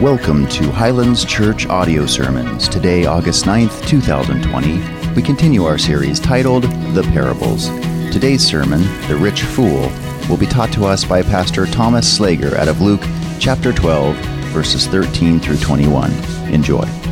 Welcome to Highlands Church Audio Sermons. Today, August 9th, 2020, we continue our series titled The Parables. Today's sermon, The Rich Fool, will be taught to us by Pastor Thomas Slager out of Luke chapter 12, verses 13 through 21. Enjoy.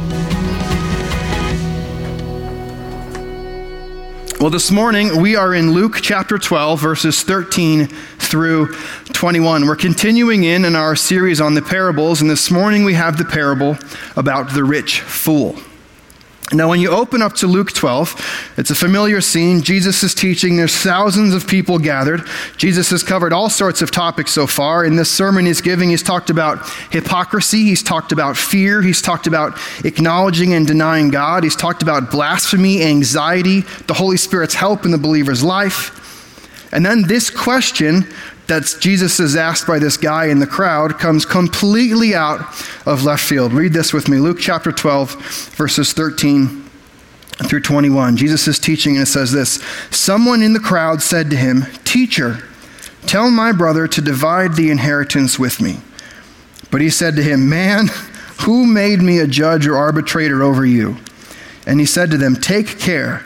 Well, this morning we are in Luke chapter 12, verses 13 through 21. We're continuing in in our series on the parables, and this morning we have the parable about the rich fool. Now, when you open up to Luke 12, it's a familiar scene. Jesus is teaching. There's thousands of people gathered. Jesus has covered all sorts of topics so far. In this sermon he's giving, he's talked about hypocrisy. He's talked about fear. He's talked about acknowledging and denying God. He's talked about blasphemy, anxiety, the Holy Spirit's help in the believer's life. And then this question that Jesus is asked by this guy in the crowd comes completely out of left field. Read this with me Luke chapter 12, verses 13 through 21. Jesus is teaching and it says this Someone in the crowd said to him, Teacher, tell my brother to divide the inheritance with me. But he said to him, Man, who made me a judge or arbitrator over you? And he said to them, Take care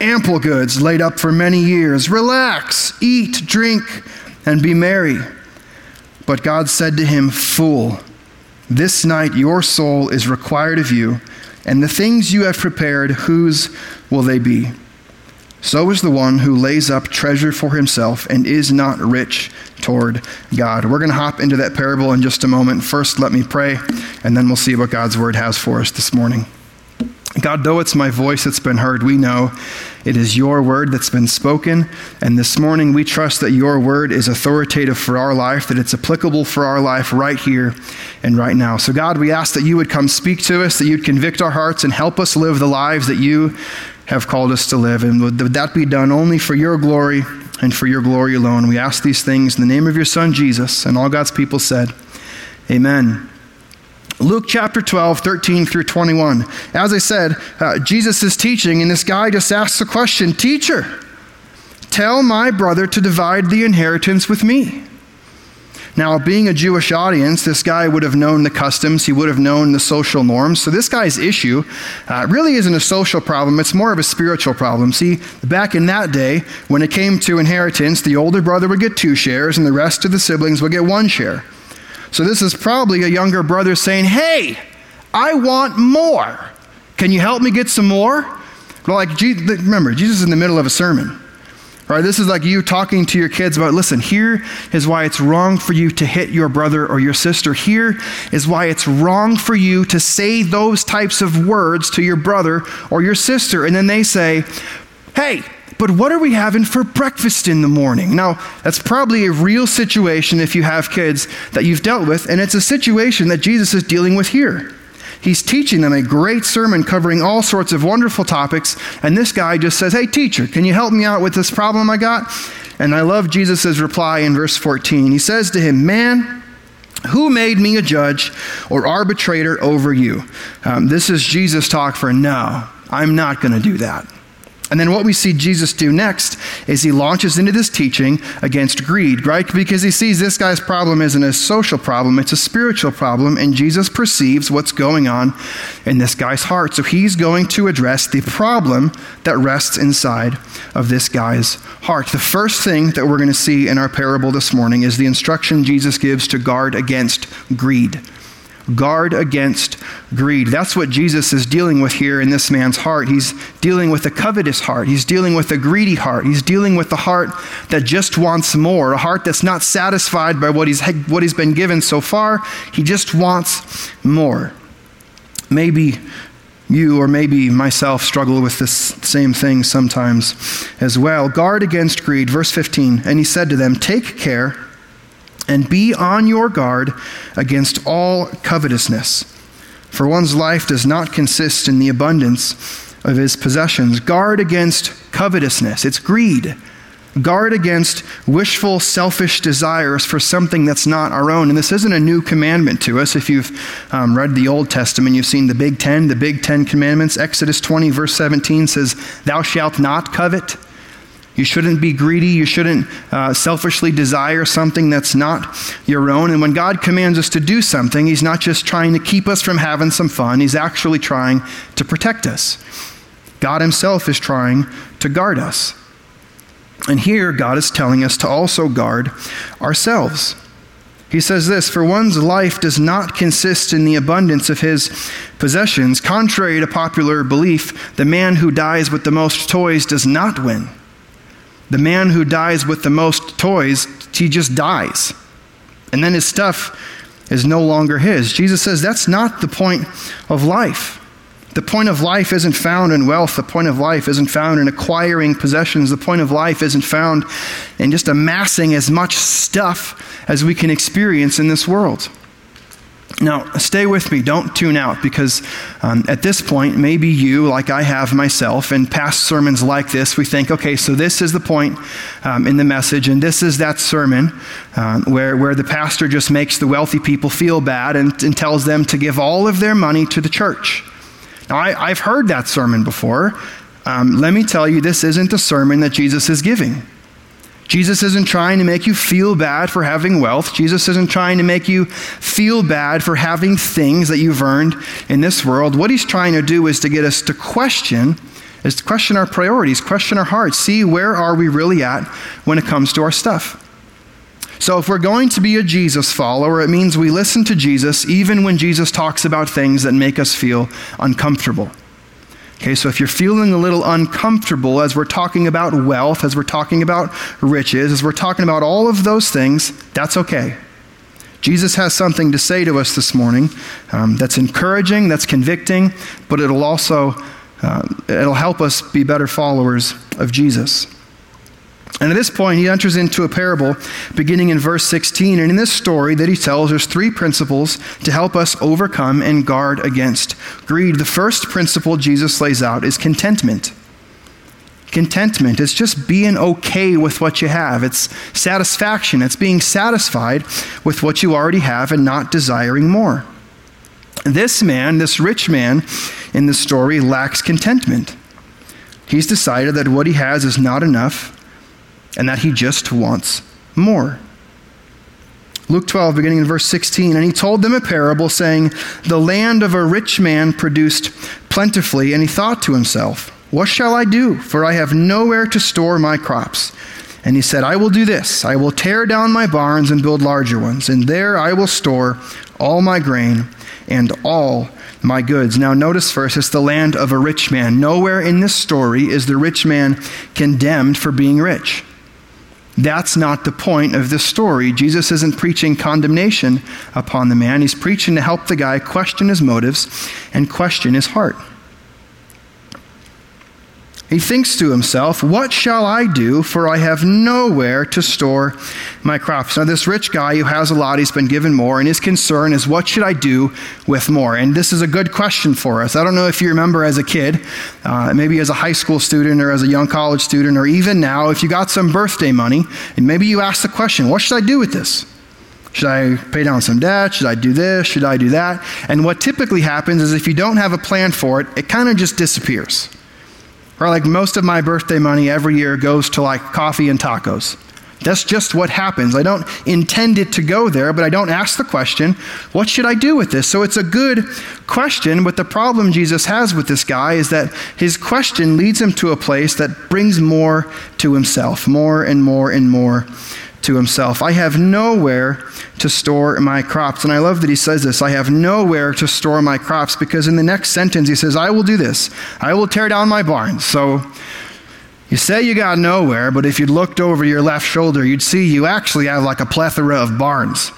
ample goods laid up for many years. Relax, eat, drink, and be merry. But God said to him, Fool, this night your soul is required of you, and the things you have prepared, whose will they be? So is the one who lays up treasure for himself and is not rich toward God. We're going to hop into that parable in just a moment. First, let me pray, and then we'll see what God's word has for us this morning. God, though it's my voice that's been heard, we know it is your word that's been spoken. And this morning, we trust that your word is authoritative for our life, that it's applicable for our life right here and right now. So, God, we ask that you would come speak to us, that you'd convict our hearts and help us live the lives that you have called us to live. And would that be done only for your glory and for your glory alone? We ask these things in the name of your Son, Jesus. And all God's people said, Amen. Luke chapter 12, 13 through 21. As I said, uh, Jesus is teaching, and this guy just asks the question Teacher, tell my brother to divide the inheritance with me. Now, being a Jewish audience, this guy would have known the customs, he would have known the social norms. So, this guy's issue uh, really isn't a social problem, it's more of a spiritual problem. See, back in that day, when it came to inheritance, the older brother would get two shares, and the rest of the siblings would get one share. So this is probably a younger brother saying, Hey, I want more. Can you help me get some more? Like, remember, Jesus is in the middle of a sermon. Right? This is like you talking to your kids about, listen, here is why it's wrong for you to hit your brother or your sister. Here is why it's wrong for you to say those types of words to your brother or your sister. And then they say, hey, but what are we having for breakfast in the morning? Now, that's probably a real situation if you have kids that you've dealt with, and it's a situation that Jesus is dealing with here. He's teaching them a great sermon covering all sorts of wonderful topics, and this guy just says, Hey, teacher, can you help me out with this problem I got? And I love Jesus' reply in verse 14. He says to him, Man, who made me a judge or arbitrator over you? Um, this is Jesus' talk for no, I'm not going to do that. And then what we see Jesus do next is he launches into this teaching against greed, right? Because he sees this guy's problem isn't a social problem, it's a spiritual problem, and Jesus perceives what's going on in this guy's heart. So he's going to address the problem that rests inside of this guy's heart. The first thing that we're going to see in our parable this morning is the instruction Jesus gives to guard against greed. Guard against greed. That's what Jesus is dealing with here in this man's heart. He's dealing with a covetous heart. He's dealing with a greedy heart. He's dealing with the heart that just wants more, a heart that's not satisfied by what he's, what he's been given so far. He just wants more. Maybe you or maybe myself struggle with this same thing sometimes as well. Guard against greed. Verse 15. And he said to them, Take care and be on your guard against all covetousness. For one's life does not consist in the abundance of his possessions. Guard against covetousness, it's greed. Guard against wishful, selfish desires for something that's not our own. And this isn't a new commandment to us. If you've um, read the Old Testament, you've seen the Big Ten, the Big Ten Commandments. Exodus 20, verse 17 says, Thou shalt not covet. You shouldn't be greedy. You shouldn't uh, selfishly desire something that's not your own. And when God commands us to do something, He's not just trying to keep us from having some fun, He's actually trying to protect us. God Himself is trying to guard us. And here, God is telling us to also guard ourselves. He says this For one's life does not consist in the abundance of his possessions. Contrary to popular belief, the man who dies with the most toys does not win. The man who dies with the most toys, he just dies. And then his stuff is no longer his. Jesus says that's not the point of life. The point of life isn't found in wealth. The point of life isn't found in acquiring possessions. The point of life isn't found in just amassing as much stuff as we can experience in this world. Now, stay with me. Don't tune out because um, at this point, maybe you, like I have myself, in past sermons like this, we think, okay, so this is the point um, in the message, and this is that sermon uh, where, where the pastor just makes the wealthy people feel bad and, and tells them to give all of their money to the church. Now, I, have heard that sermon before. Um, let me tell you, this isn't the sermon that Jesus is giving. Jesus isn't trying to make you feel bad for having wealth. Jesus isn't trying to make you feel bad for having things that you've earned in this world. What he's trying to do is to get us to question is to question our priorities, question our hearts, see where are we really at when it comes to our stuff. So if we're going to be a Jesus follower, it means we listen to Jesus even when Jesus talks about things that make us feel uncomfortable. Okay, so if you're feeling a little uncomfortable as we're talking about wealth, as we're talking about riches, as we're talking about all of those things, that's okay. Jesus has something to say to us this morning um, that's encouraging, that's convicting, but it'll also uh, it'll help us be better followers of Jesus. And at this point, he enters into a parable beginning in verse 16. And in this story that he tells, there's three principles to help us overcome and guard against greed. The first principle Jesus lays out is contentment. Contentment is just being okay with what you have. It's satisfaction. It's being satisfied with what you already have and not desiring more. This man, this rich man in the story, lacks contentment. He's decided that what he has is not enough and that he just wants more. Luke 12, beginning in verse 16, and he told them a parable, saying, The land of a rich man produced plentifully, and he thought to himself, What shall I do? For I have nowhere to store my crops. And he said, I will do this I will tear down my barns and build larger ones, and there I will store all my grain and all my goods. Now, notice first, it's the land of a rich man. Nowhere in this story is the rich man condemned for being rich. That's not the point of this story. Jesus isn't preaching condemnation upon the man. He's preaching to help the guy question his motives and question his heart. He thinks to himself, What shall I do? For I have nowhere to store my crops. Now, this rich guy who has a lot, he's been given more, and his concern is, What should I do with more? And this is a good question for us. I don't know if you remember as a kid, uh, maybe as a high school student or as a young college student, or even now, if you got some birthday money, and maybe you asked the question, What should I do with this? Should I pay down some debt? Should I do this? Should I do that? And what typically happens is if you don't have a plan for it, it kind of just disappears. Or like most of my birthday money every year goes to like coffee and tacos. That's just what happens. I don't intend it to go there, but I don't ask the question, what should I do with this? So it's a good question, but the problem Jesus has with this guy is that his question leads him to a place that brings more to himself, more and more and more to himself. I have nowhere to store my crops. And I love that he says this I have nowhere to store my crops because in the next sentence he says, I will do this. I will tear down my barns. So you say you got nowhere, but if you looked over your left shoulder, you'd see you actually have like a plethora of barns.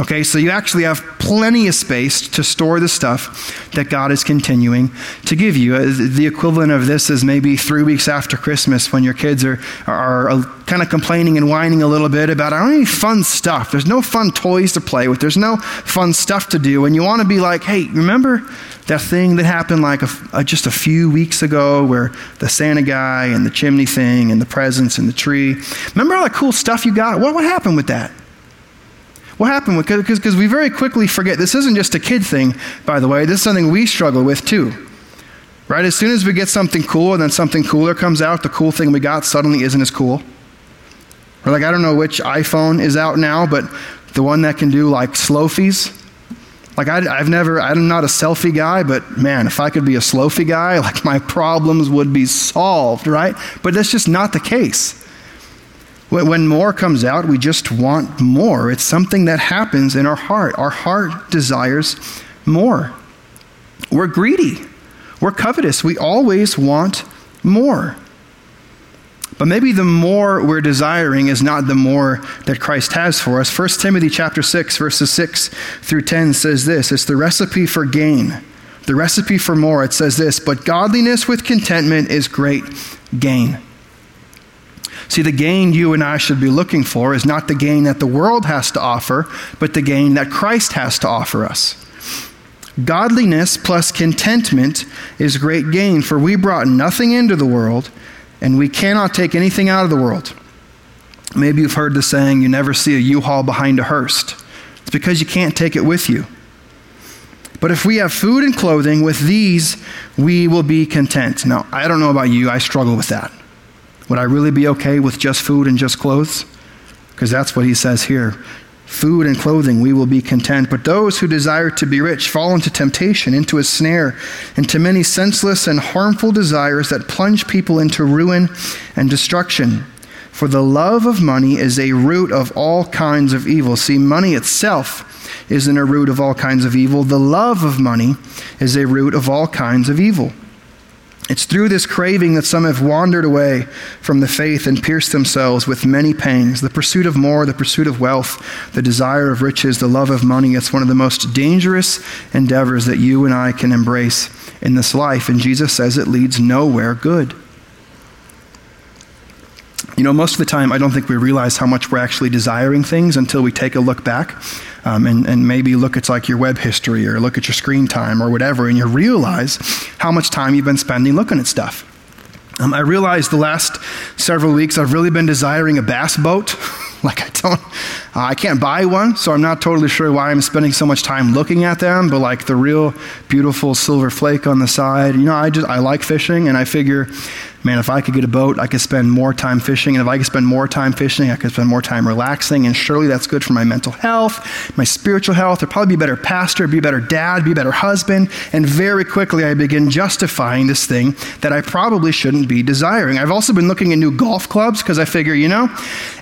Okay, so you actually have plenty of space to store the stuff that God is continuing to give you. Uh, the equivalent of this is maybe three weeks after Christmas when your kids are, are, kind of complaining and whining a little bit about, I don't any fun stuff. There's no fun toys to play with, there's no fun stuff to do. And you want to be like, hey, remember that thing that happened like a, a, just a few weeks ago where the Santa guy and the chimney thing and the presents and the tree? Remember all that cool stuff you got? What, what happened with that? What happened? Because we very quickly forget. This isn't just a kid thing, by the way. This is something we struggle with too. Right? As soon as we get something cool and then something cooler comes out, the cool thing we got suddenly isn't as cool. Or like, I don't know which iPhone is out now, but the one that can do like slofies. Like, I, have never, I'm not a selfie guy, but man, if I could be a slofie guy, like my problems would be solved, right? But that's just not the case. When more comes out, we just want more. It's something that happens in our heart. Our heart desires more. We're greedy. We're covetous. We always want more. But maybe the more we're desiring is not the more that Christ has for us. 1 Timothy chapter 6 verses 6 through 10 says this, it's the recipe for gain. The recipe for more. It says this, but godliness with contentment is great gain. See, the gain you and I should be looking for is not the gain that the world has to offer, but the gain that Christ has to offer us. Godliness plus contentment is great gain, for we brought nothing into the world, and we cannot take anything out of the world. Maybe you've heard the saying, you never see a U Haul behind a hearse. It's because you can't take it with you. But if we have food and clothing, with these we will be content. Now, I don't know about you, I struggle with that. Would I really be okay with just food and just clothes? Because that's what he says here. Food and clothing, we will be content. But those who desire to be rich fall into temptation, into a snare, into many senseless and harmful desires that plunge people into ruin and destruction. For the love of money is a root of all kinds of evil. See, money itself isn't a root of all kinds of evil. The love of money is a root of all kinds of evil. It's through this craving that some have wandered away from the faith and pierced themselves with many pangs. The pursuit of more, the pursuit of wealth, the desire of riches, the love of money, it's one of the most dangerous endeavors that you and I can embrace in this life. And Jesus says it leads nowhere good. You know, most of the time, I don't think we realize how much we're actually desiring things until we take a look back um, and, and maybe look at like your web history or look at your screen time or whatever, and you realize how much time you've been spending looking at stuff. Um, I realized the last several weeks I've really been desiring a bass boat. like I don't, uh, I can't buy one, so I'm not totally sure why I'm spending so much time looking at them. But like the real beautiful silver flake on the side, you know, I just I like fishing, and I figure man, if I could get a boat, I could spend more time fishing. And if I could spend more time fishing, I could spend more time relaxing. And surely that's good for my mental health, my spiritual health. I'd probably be a better pastor, be a better dad, be a better husband. And very quickly, I begin justifying this thing that I probably shouldn't be desiring. I've also been looking at new golf clubs because I figure, you know,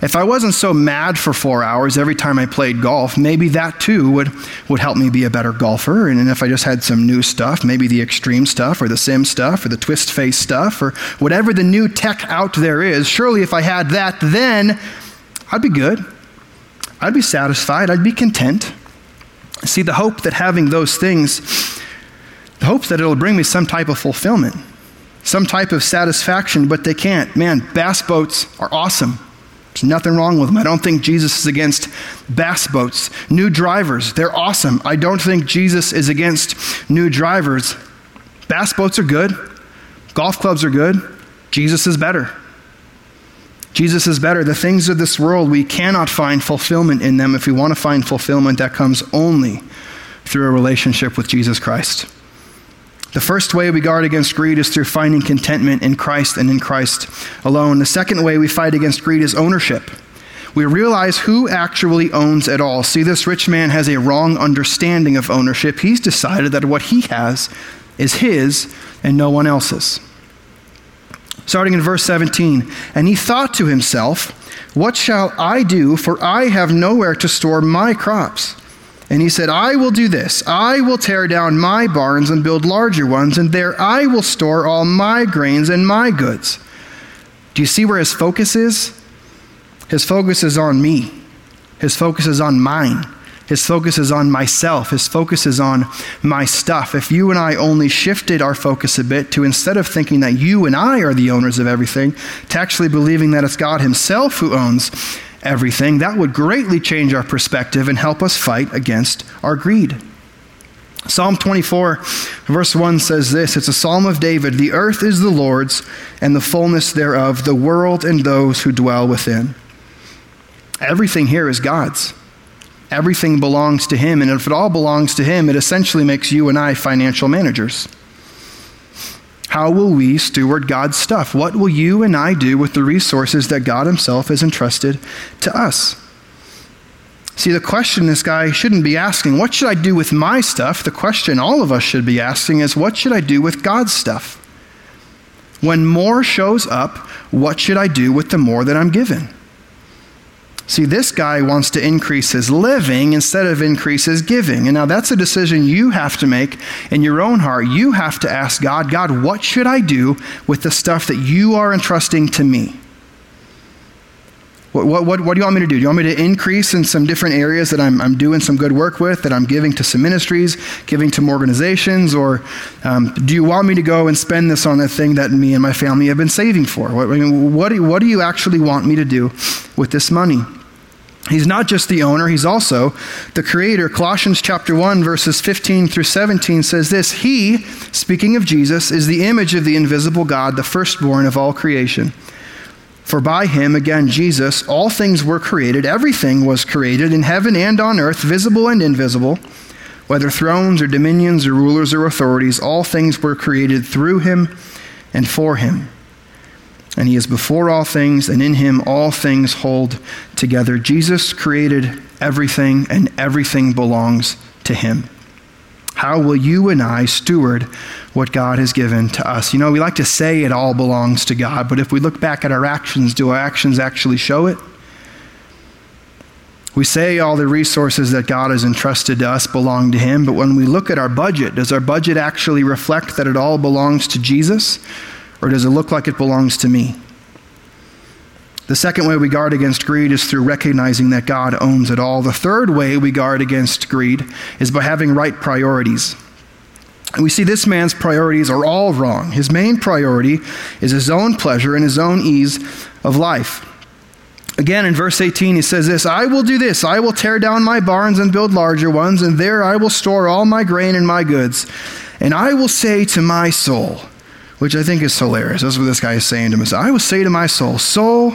if I wasn't so mad for four hours every time I played golf, maybe that too would, would help me be a better golfer. And if I just had some new stuff, maybe the extreme stuff or the sim stuff or the twist face stuff or whatever the new tech out there is, surely if I had that, then I'd be good. I'd be satisfied. I'd be content. See, the hope that having those things, the hopes that it'll bring me some type of fulfillment, some type of satisfaction, but they can't. Man, bass boats are awesome. There's nothing wrong with them. I don't think Jesus is against bass boats. New drivers, they're awesome. I don't think Jesus is against new drivers. Bass boats are good. Golf clubs are good. Jesus is better. Jesus is better. The things of this world, we cannot find fulfillment in them. If we want to find fulfillment, that comes only through a relationship with Jesus Christ. The first way we guard against greed is through finding contentment in Christ and in Christ alone. The second way we fight against greed is ownership. We realize who actually owns it all. See, this rich man has a wrong understanding of ownership. He's decided that what he has is his and no one else's starting in verse 17. And he thought to himself, What shall I do? For I have nowhere to store my crops. And he said, I will do this. I will tear down my barns and build larger ones, and there I will store all my grains and my goods. Do you see where his focus is? His focus is on me. His focus is on mine. His focus is on myself. His focus is on my stuff. If you and I only shifted our focus a bit to instead of thinking that you and I are the owners of everything, to actually believing that it's God Himself who owns everything, that would greatly change our perspective and help us fight against our greed. Psalm 24, verse 1 says this It's a psalm of David The earth is the Lord's, and the fullness thereof, the world and those who dwell within. Everything here is God's. Everything belongs to Him. And if it all belongs to Him, it essentially makes you and I financial managers. How will we steward God's stuff? What will you and I do with the resources that God Himself has entrusted to us? See, the question this guy shouldn't be asking, what should I do with my stuff? The question all of us should be asking is, what should I do with God's stuff? When more shows up, what should I do with the more that I'm given? See, this guy wants to increase his living instead of increase his giving. And now that's a decision you have to make in your own heart. You have to ask God, God, what should I do with the stuff that you are entrusting to me? What, what, what, what, do you want me to do? Do you want me to increase in some different areas that I'm, I'm doing some good work with, that I'm giving to some ministries, giving to more organizations? Or um, do you want me to go and spend this on the thing that me and my family have been saving for? What, I mean, what, do, what do you actually want me to do with this money? He's not just the owner, he's also the creator. Colossians chapter 1 verses 15 through 17 says this, he, speaking of Jesus, is the image of the invisible God, the firstborn of all creation. For by him, again Jesus, all things were created, everything was created in heaven and on earth, visible and invisible, whether thrones or dominions or rulers or authorities, all things were created through him and for him and he is before all things, and in him all things hold together. Jesus created everything, and everything belongs to him. How will you and I steward what God has given to us? You know, we like to say it all belongs to God, but if we look back at our actions, do our actions actually show it? We say all the resources that God has entrusted to us belong to Him, but when we look at our budget, does our budget actually reflect that it all belongs to Jesus? Or does it look like it belongs to me? The second way we guard against greed is through recognizing that God owns it all. The third way we guard against greed is by having right priorities. And we see this man's priorities are all wrong. His main priority is his own pleasure and his own ease of life. Again, in verse 18, he says this I will do this. I will tear down my barns and build larger ones, and there I will store all my grain and my goods. And I will say to my soul, which I think is hilarious. That's what this guy is saying to himself. I will say to my soul, Soul,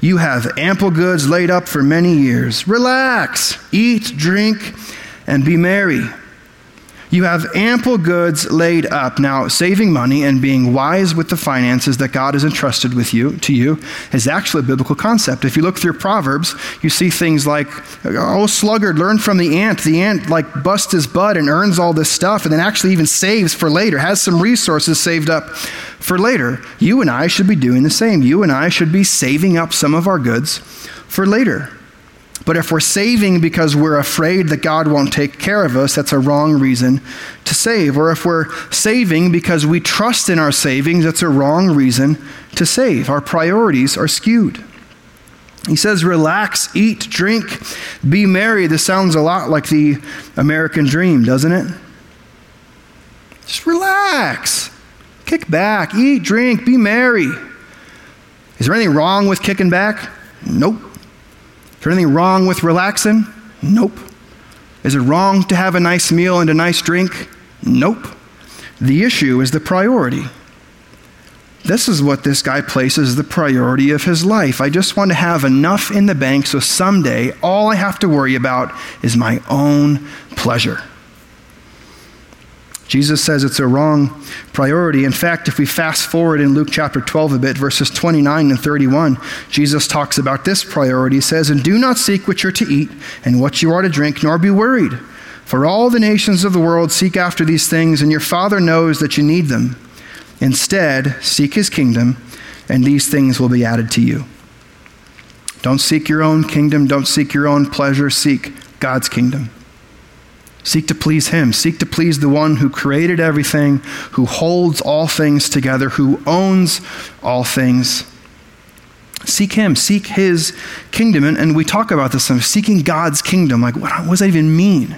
you have ample goods laid up for many years. Relax, eat, drink, and be merry. You have ample goods laid up. Now, saving money and being wise with the finances that God has entrusted with you to you is actually a biblical concept. If you look through Proverbs, you see things like, "Oh, sluggard, learn from the ant. The ant like busts his butt and earns all this stuff, and then actually even saves for later, has some resources saved up for later." You and I should be doing the same. You and I should be saving up some of our goods for later. But if we're saving because we're afraid that God won't take care of us, that's a wrong reason to save. Or if we're saving because we trust in our savings, that's a wrong reason to save. Our priorities are skewed. He says, relax, eat, drink, be merry. This sounds a lot like the American dream, doesn't it? Just relax, kick back, eat, drink, be merry. Is there anything wrong with kicking back? Nope. Is there anything wrong with relaxing? Nope. Is it wrong to have a nice meal and a nice drink? Nope. The issue is the priority. This is what this guy places the priority of his life. I just want to have enough in the bank so someday all I have to worry about is my own pleasure. Jesus says it's a wrong priority. In fact, if we fast forward in Luke chapter 12 a bit, verses 29 and 31, Jesus talks about this priority. He says, And do not seek what you're to eat and what you are to drink, nor be worried. For all the nations of the world seek after these things, and your Father knows that you need them. Instead, seek his kingdom, and these things will be added to you. Don't seek your own kingdom, don't seek your own pleasure, seek God's kingdom. Seek to please Him. Seek to please the one who created everything, who holds all things together, who owns all things. Seek Him, seek His kingdom. And, and we talk about this, seeking God's kingdom. Like, what, what does that even mean?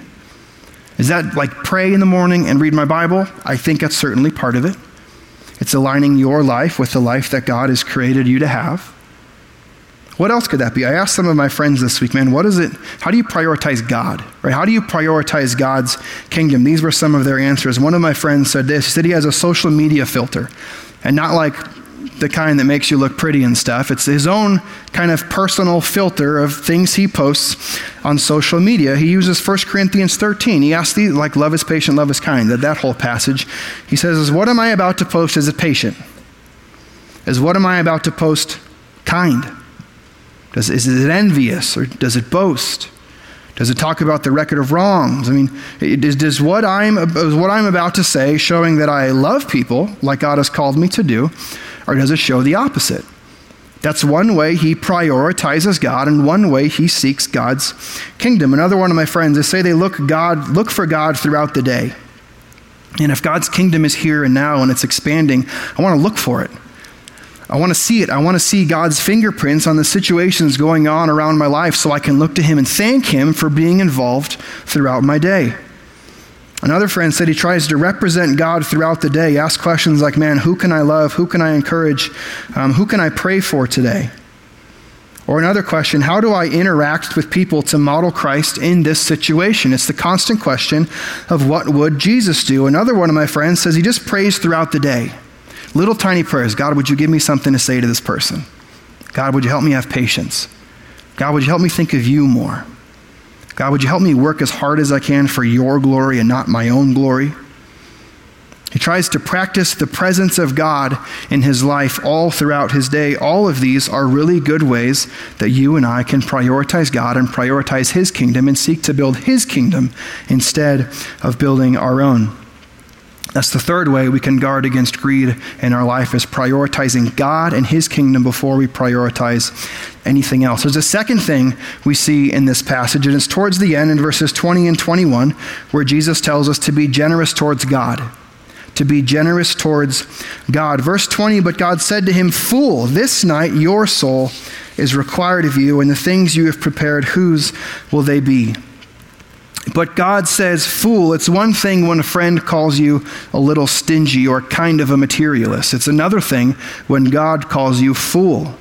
Is that like pray in the morning and read my Bible? I think that's certainly part of it. It's aligning your life with the life that God has created you to have. What else could that be? I asked some of my friends this week, man, what is it? How do you prioritize God? Right? How do you prioritize God's kingdom? These were some of their answers. One of my friends said this. He said he has a social media filter. And not like the kind that makes you look pretty and stuff. It's his own kind of personal filter of things he posts on social media. He uses 1 Corinthians 13. He asks these, like, love is patient, love is kind, that, that whole passage. He says, "Is What am I about to post? Is it patient? Is what am I about to post kind? Does, is it envious or does it boast? Does it talk about the record of wrongs? I mean, does, does what, I'm, is what I'm about to say showing that I love people like God has called me to do, or does it show the opposite? That's one way he prioritizes God, and one way he seeks God's kingdom. Another one of my friends, they say they look God, look for God throughout the day. And if God's kingdom is here and now and it's expanding, I want to look for it. I want to see it. I want to see God's fingerprints on the situations going on around my life so I can look to Him and thank Him for being involved throughout my day. Another friend said he tries to represent God throughout the day, ask questions like, man, who can I love? Who can I encourage? Um, who can I pray for today? Or another question, how do I interact with people to model Christ in this situation? It's the constant question of what would Jesus do? Another one of my friends says he just prays throughout the day. Little tiny prayers. God, would you give me something to say to this person? God, would you help me have patience? God, would you help me think of you more? God, would you help me work as hard as I can for your glory and not my own glory? He tries to practice the presence of God in his life all throughout his day. All of these are really good ways that you and I can prioritize God and prioritize his kingdom and seek to build his kingdom instead of building our own. That's the third way we can guard against greed in our life is prioritizing God and his kingdom before we prioritize anything else. There's a second thing we see in this passage, and it's towards the end in verses 20 and 21, where Jesus tells us to be generous towards God. To be generous towards God. Verse 20, but God said to him, Fool, this night your soul is required of you, and the things you have prepared, whose will they be? But God says, fool. It's one thing when a friend calls you a little stingy or kind of a materialist. It's another thing when God calls you fool.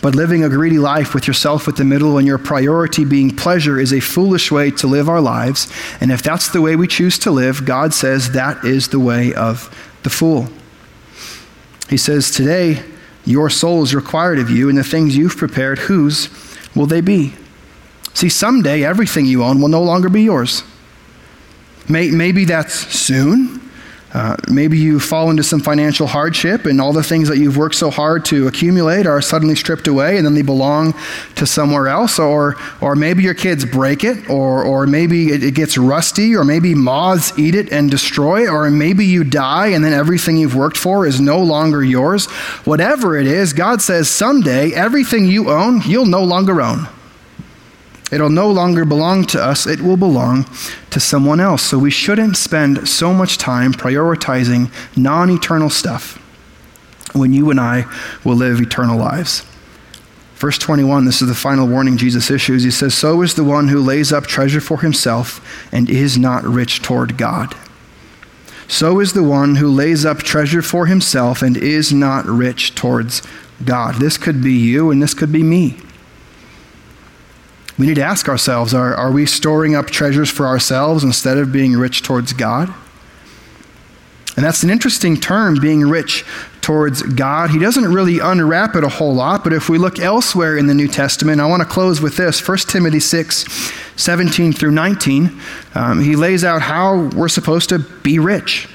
But living a greedy life with yourself at the middle and your priority being pleasure is a foolish way to live our lives. And if that's the way we choose to live, God says that is the way of the fool. He says, Today, your soul is required of you, and the things you've prepared, whose will they be? See, someday everything you own will no longer be yours. May, maybe that's soon. Uh, maybe you fall into some financial hardship and all the things that you've worked so hard to accumulate are suddenly stripped away and then they belong to somewhere else. Or, or maybe your kids break it, or, or maybe it, it gets rusty, or maybe moths eat it and destroy or maybe you die and then everything you've worked for is no longer yours. Whatever it is, God says someday everything you own, you'll no longer own. It'll no longer belong to us, it will belong to someone else. So we shouldn't spend so much time prioritizing non eternal stuff when you and I will live eternal lives. Verse 21, this is the final warning Jesus issues. He says, So is the one who lays up treasure for himself and is not rich toward God. So is the one who lays up treasure for himself and is not rich towards God. This could be you and this could be me. We need to ask ourselves are, are we storing up treasures for ourselves instead of being rich towards God? And that's an interesting term, being rich towards God. He doesn't really unwrap it a whole lot, but if we look elsewhere in the New Testament, I want to close with this 1 Timothy 6 17 through 19. Um, he lays out how we're supposed to be rich.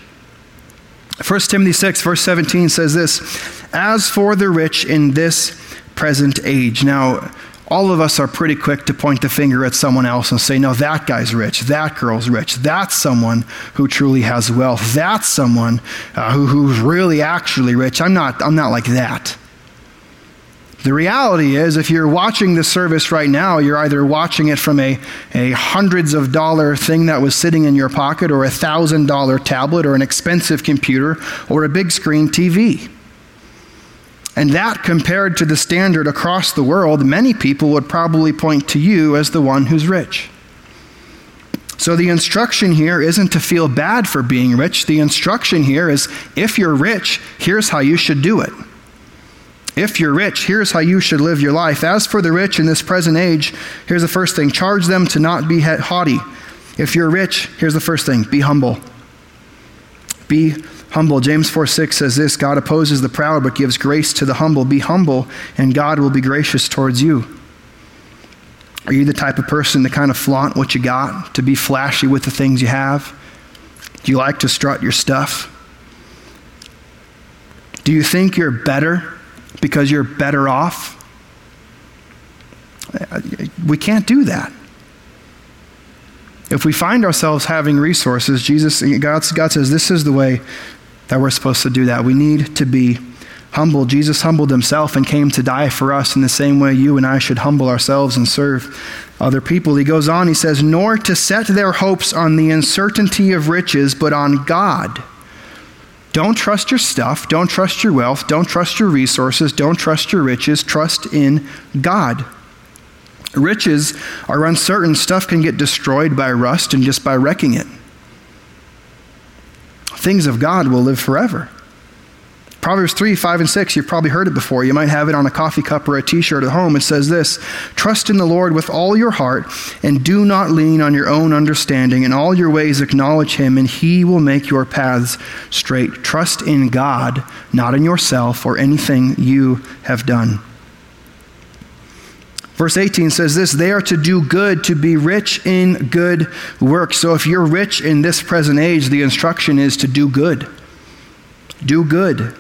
1 Timothy 6, verse 17 says this As for the rich in this present age. Now, all of us are pretty quick to point the finger at someone else and say, no, that guy's rich, that girl's rich, that's someone who truly has wealth, that's someone uh, who, who's really actually rich. I'm not, I'm not like that. The reality is, if you're watching this service right now, you're either watching it from a, a hundreds of dollar thing that was sitting in your pocket, or a thousand dollar tablet, or an expensive computer, or a big screen TV. And that, compared to the standard across the world, many people would probably point to you as the one who's rich. So the instruction here isn't to feel bad for being rich. The instruction here is if you're rich, here's how you should do it. If you're rich, here's how you should live your life. As for the rich in this present age, here's the first thing charge them to not be haughty. If you're rich, here's the first thing be humble. Be humble. James 4 6 says this God opposes the proud, but gives grace to the humble. Be humble, and God will be gracious towards you. Are you the type of person to kind of flaunt what you got, to be flashy with the things you have? Do you like to strut your stuff? Do you think you're better because you're better off? We can't do that. If we find ourselves having resources, Jesus, God, God says this is the way that we're supposed to do that. We need to be humble. Jesus humbled himself and came to die for us in the same way you and I should humble ourselves and serve other people. He goes on, he says, Nor to set their hopes on the uncertainty of riches, but on God. Don't trust your stuff. Don't trust your wealth. Don't trust your resources. Don't trust your riches. Trust in God. Riches are uncertain. Stuff can get destroyed by rust and just by wrecking it things of God will live forever. Proverbs 3, 5, and 6, you've probably heard it before. You might have it on a coffee cup or a t shirt at home. It says this Trust in the Lord with all your heart, and do not lean on your own understanding. In all your ways, acknowledge him, and he will make your paths straight. Trust in God, not in yourself or anything you have done. Verse 18 says this they are to do good, to be rich in good works. So if you're rich in this present age, the instruction is to do good. Do good.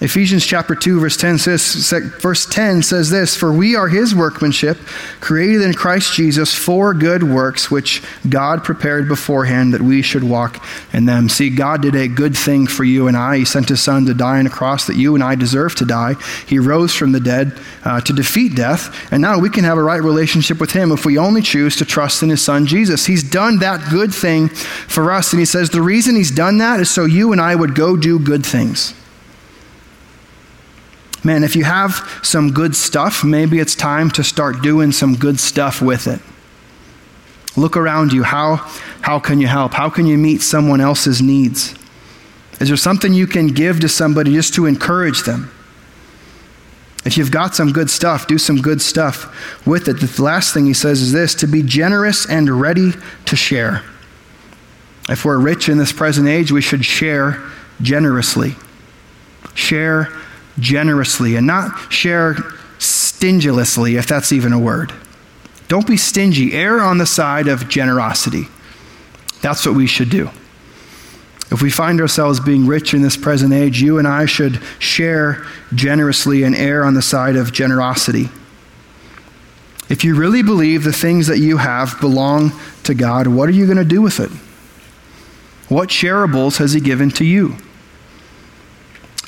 Ephesians chapter 2 verse 10 says verse 10 says this for we are his workmanship created in Christ Jesus for good works which God prepared beforehand that we should walk in them. See God did a good thing for you and I. He sent his son to die on a cross that you and I deserve to die. He rose from the dead uh, to defeat death and now we can have a right relationship with him if we only choose to trust in his son Jesus. He's done that good thing for us and he says the reason he's done that is so you and I would go do good things. Man, if you have some good stuff, maybe it's time to start doing some good stuff with it. Look around you. How, how can you help? How can you meet someone else's needs? Is there something you can give to somebody just to encourage them? If you've got some good stuff, do some good stuff with it. The last thing he says is this to be generous and ready to share. If we're rich in this present age, we should share generously. Share generously and not share stingilessly, if that's even a word. Don't be stingy. Err on the side of generosity. That's what we should do. If we find ourselves being rich in this present age, you and I should share generously and err on the side of generosity. If you really believe the things that you have belong to God, what are you going to do with it? What shareables has He given to you?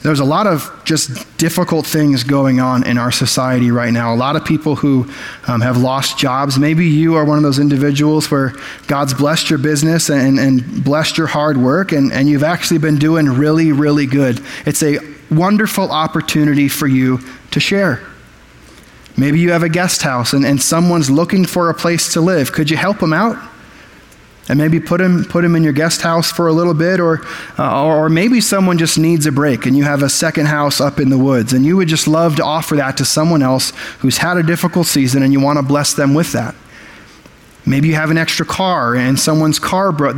There's a lot of just difficult things going on in our society right now. A lot of people who um, have lost jobs. Maybe you are one of those individuals where God's blessed your business and, and blessed your hard work, and, and you've actually been doing really, really good. It's a wonderful opportunity for you to share. Maybe you have a guest house and, and someone's looking for a place to live. Could you help them out? And maybe put him, put him in your guest house for a little bit, or, uh, or maybe someone just needs a break and you have a second house up in the woods, and you would just love to offer that to someone else who's had a difficult season and you want to bless them with that. Maybe you have an extra car and someone's car broke.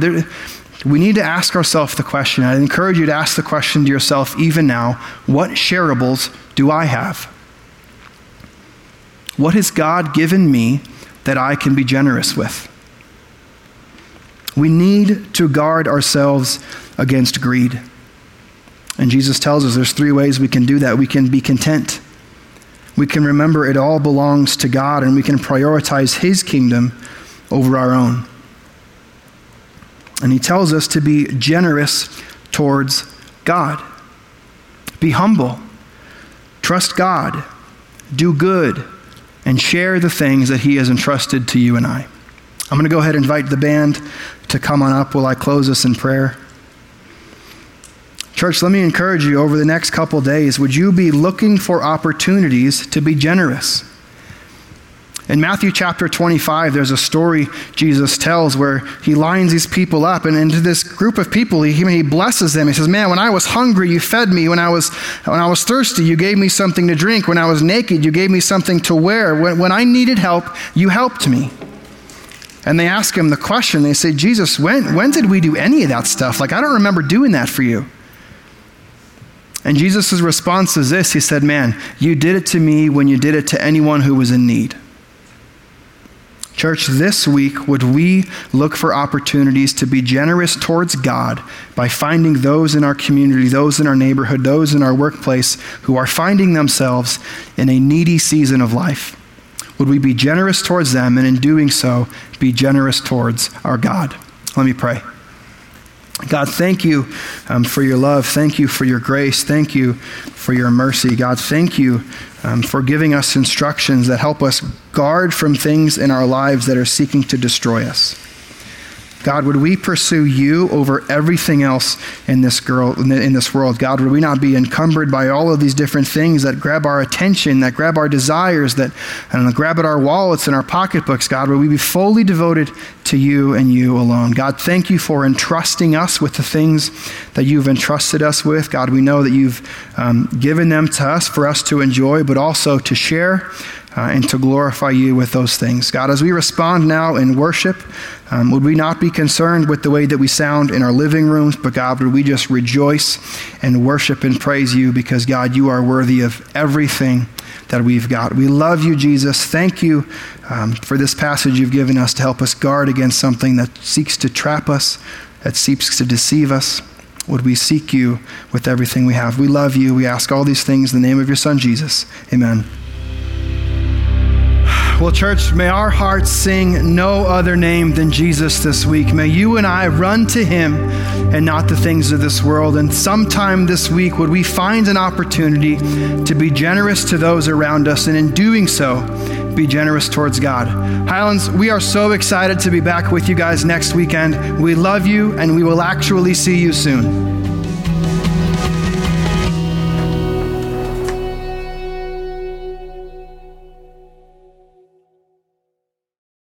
We need to ask ourselves the question. I encourage you to ask the question to yourself even now what shareables do I have? What has God given me that I can be generous with? We need to guard ourselves against greed. And Jesus tells us there's three ways we can do that. We can be content. We can remember it all belongs to God and we can prioritize His kingdom over our own. And He tells us to be generous towards God. Be humble. Trust God. Do good. And share the things that He has entrusted to you and I. I'm going to go ahead and invite the band to come on up while I close us in prayer. Church, let me encourage you over the next couple days, would you be looking for opportunities to be generous? In Matthew chapter 25, there's a story Jesus tells where he lines these people up, and into this group of people, he, he blesses them. He says, Man, when I was hungry, you fed me. When I was, when I was thirsty, you gave me something to drink. When I was naked, you gave me something to wear. When, when I needed help, you helped me. And they ask him the question, they say, Jesus, when, when did we do any of that stuff? Like, I don't remember doing that for you. And Jesus' response is this He said, Man, you did it to me when you did it to anyone who was in need. Church, this week, would we look for opportunities to be generous towards God by finding those in our community, those in our neighborhood, those in our workplace who are finding themselves in a needy season of life? Would we be generous towards them and in doing so, be generous towards our God? Let me pray. God, thank you um, for your love. Thank you for your grace. Thank you for your mercy. God, thank you um, for giving us instructions that help us guard from things in our lives that are seeking to destroy us. God, would we pursue you over everything else in this girl in this world? God, would we not be encumbered by all of these different things that grab our attention, that grab our desires, that and grab at our wallets and our pocketbooks? God, would we be fully devoted to you and you alone? God, thank you for entrusting us with the things that you've entrusted us with. God, we know that you've um, given them to us for us to enjoy, but also to share uh, and to glorify you with those things. God, as we respond now in worship, um, would we not be concerned with the way that we sound in our living rooms, but God, would we just rejoice and worship and praise you because, God, you are worthy of everything that we've got. We love you, Jesus. Thank you um, for this passage you've given us to help us guard against something that seeks to trap us, that seeks to deceive us. Would we seek you with everything we have? We love you. We ask all these things in the name of your Son, Jesus. Amen. Well, church, may our hearts sing no other name than Jesus this week. May you and I run to him and not the things of this world. And sometime this week, would we find an opportunity to be generous to those around us, and in doing so, be generous towards God. Highlands, we are so excited to be back with you guys next weekend. We love you, and we will actually see you soon.